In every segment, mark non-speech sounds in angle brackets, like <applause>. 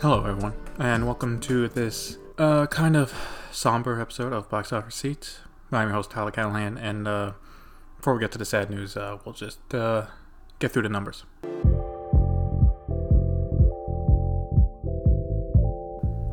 Hello, everyone, and welcome to this uh, kind of somber episode of Box Office Seats. I'm your host, Tyler Callahan, and uh, before we get to the sad news, uh, we'll just uh, get through the numbers.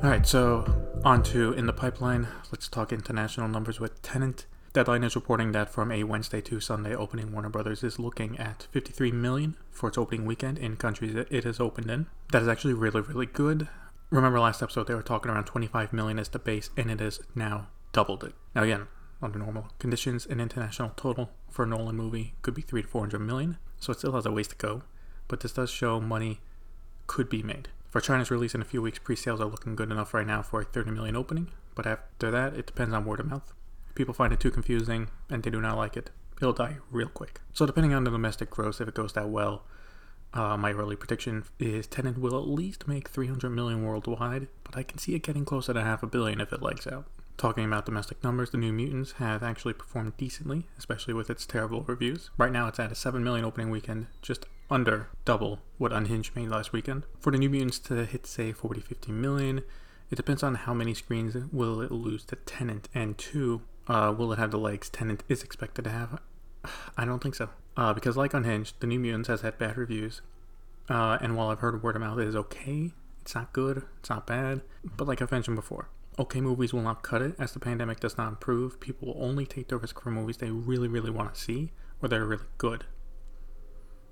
Alright, so on to In the Pipeline. Let's talk international numbers with Tenet. Deadline is reporting that from a Wednesday to Sunday opening, Warner Brothers is looking at 53 million for its opening weekend in countries that it has opened in. That is actually really, really good. Remember last episode they were talking around 25 million as the base, and it has now doubled it. Now again, under normal conditions, an international total for a Nolan movie could be three to 400 million, so it still has a ways to go. But this does show money could be made. For China's release in a few weeks, pre-sales are looking good enough right now for a 30 million opening, but after that, it depends on word of mouth people find it too confusing and they do not like it, it'll die real quick. So depending on the domestic gross, if it goes that well, uh, my early prediction is Tenet will at least make 300 million worldwide, but I can see it getting closer to half a billion if it legs out. Talking about domestic numbers, the New Mutants have actually performed decently, especially with its terrible reviews. Right now, it's at a 7 million opening weekend, just under double what Unhinged made last weekend. For the New Mutants to hit, say, 40 50 million, it depends on how many screens will it lose to Tenet and two, uh, will it have the legs Tenet is expected to have? <sighs> I don't think so. Uh, because, like Unhinged, The New Mutants has had bad reviews. Uh, and while I've heard word of mouth is okay, it's not good, it's not bad. But, like I've mentioned before, okay movies will not cut it as the pandemic does not improve. People will only take the risk for movies they really, really want to see or that are really good.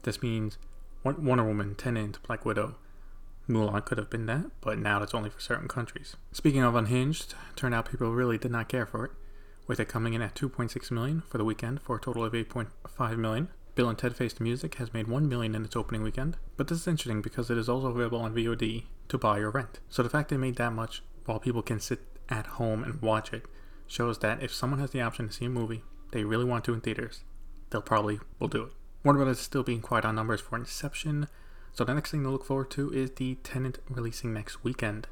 This means Wonder Woman, Tenet, Black Widow, Mulan could have been that, but now it's only for certain countries. Speaking of Unhinged, turned out people really did not care for it with it coming in at 2.6 million for the weekend for a total of 8.5 million. Bill and Ted Faced Music has made 1 million in its opening weekend, but this is interesting because it is also available on VOD to buy or rent. So the fact they made that much while people can sit at home and watch it shows that if someone has the option to see a movie they really want to in theaters, they'll probably will do it. Warner Brothers is still being quiet on numbers for Inception, so the next thing to look forward to is the Tenet releasing next weekend.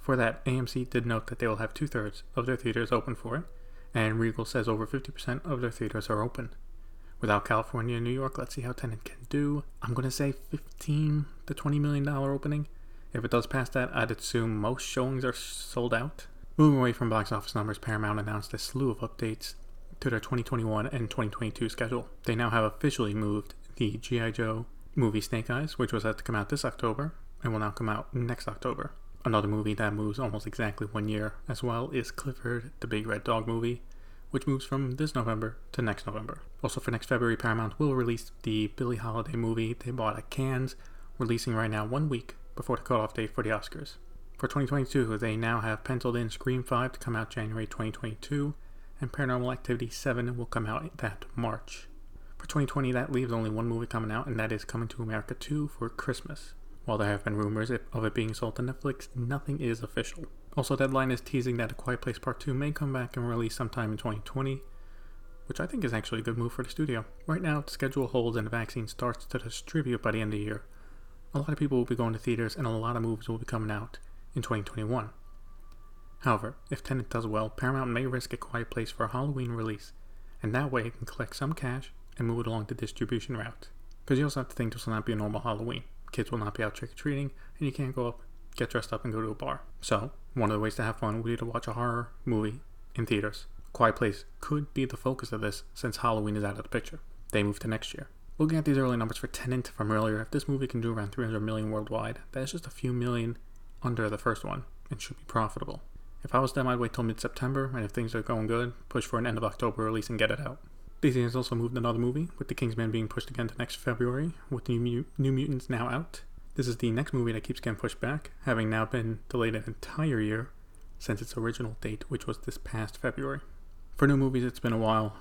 For that, AMC did note that they will have two thirds of their theaters open for it, and Regal says over 50% of their theaters are open. Without California and New York, let's see how Tenet can do. I'm going to say 15 to 20 million dollar opening. If it does pass that, I'd assume most showings are sold out. Moving away from box office numbers, Paramount announced a slew of updates to their 2021 and 2022 schedule. They now have officially moved the G.I. Joe movie Snake Eyes, which was set to come out this October, and will now come out next October. Another movie that moves almost exactly one year as well is Clifford, the Big Red Dog movie, which moves from this November to next November. Also, for next February, Paramount will release the Billie Holiday movie they bought at Cannes, releasing right now one week before the cutoff date for the Oscars. For 2022, they now have penciled in Scream 5 to come out January 2022, and Paranormal Activity 7 will come out that March. For 2020, that leaves only one movie coming out, and that is Coming to America 2 for Christmas. While there have been rumors of it being sold to Netflix, nothing is official. Also, Deadline is teasing that A Quiet Place Part 2 may come back and release sometime in 2020, which I think is actually a good move for the studio. Right now, the schedule holds and the vaccine starts to distribute by the end of the year. A lot of people will be going to theaters and a lot of movies will be coming out in 2021. However, if Tenet does well, Paramount may risk A Quiet Place for a Halloween release, and that way it can collect some cash and move it along the distribution route. Because you also have to think this will not be a normal Halloween kids will not be out trick or treating, and you can't go up, get dressed up, and go to a bar. So, one of the ways to have fun would be to watch a horror movie in theaters. Quiet Place could be the focus of this since Halloween is out of the picture. They move to next year. Looking at these early numbers for Tenet from earlier, if this movie can do around 300 million worldwide, that is just a few million under the first one and should be profitable. If I was them, I'd wait till mid September, and if things are going good, push for an end of October release and get it out. Disney has also moved another movie, with The King's Man being pushed again to next February, with New, New Mutants now out. This is the next movie that keeps getting pushed back, having now been delayed an entire year since its original date, which was this past February. For new movies, it's been a while,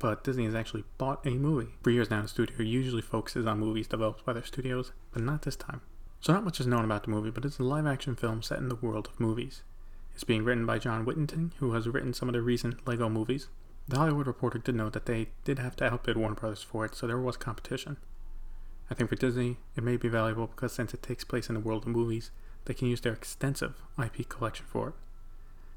but Disney has actually bought a movie. For years now, the studio usually focuses on movies developed by their studios, but not this time. So, not much is known about the movie, but it's a live action film set in the world of movies. It's being written by John Whittington, who has written some of the recent Lego movies, the Hollywood Reporter did note that they did have to outbid Warner Brothers for it, so there was competition. I think for Disney, it may be valuable because since it takes place in the world of movies, they can use their extensive IP collection for it.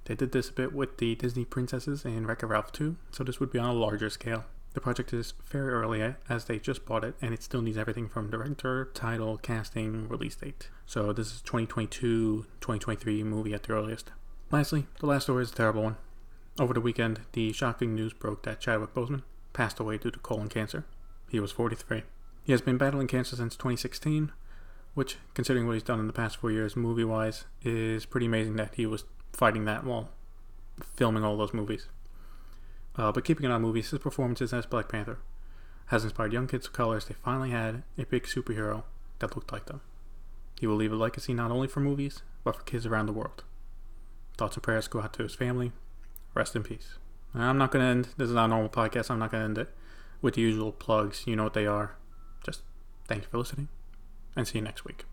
They did this a bit with the Disney princesses in Wreck-It Ralph 2, so this would be on a larger scale. The project is very early as they just bought it and it still needs everything from director, title, casting, release date. So this is 2022, 2023 movie at the earliest. Lastly, the last story is a terrible one. Over the weekend, the shocking news broke that Chadwick Boseman passed away due to colon cancer. He was 43. He has been battling cancer since 2016, which, considering what he's done in the past four years movie wise, is pretty amazing that he was fighting that while filming all those movies. Uh, but keeping it on movies, his performances as Black Panther has inspired young kids of color as they finally had a big superhero that looked like them. He will leave a legacy not only for movies, but for kids around the world. Thoughts and prayers go out to his family. Rest in peace. I'm not going to end, this is not a normal podcast, I'm not going to end it with the usual plugs. You know what they are. Just thank you for listening, and see you next week.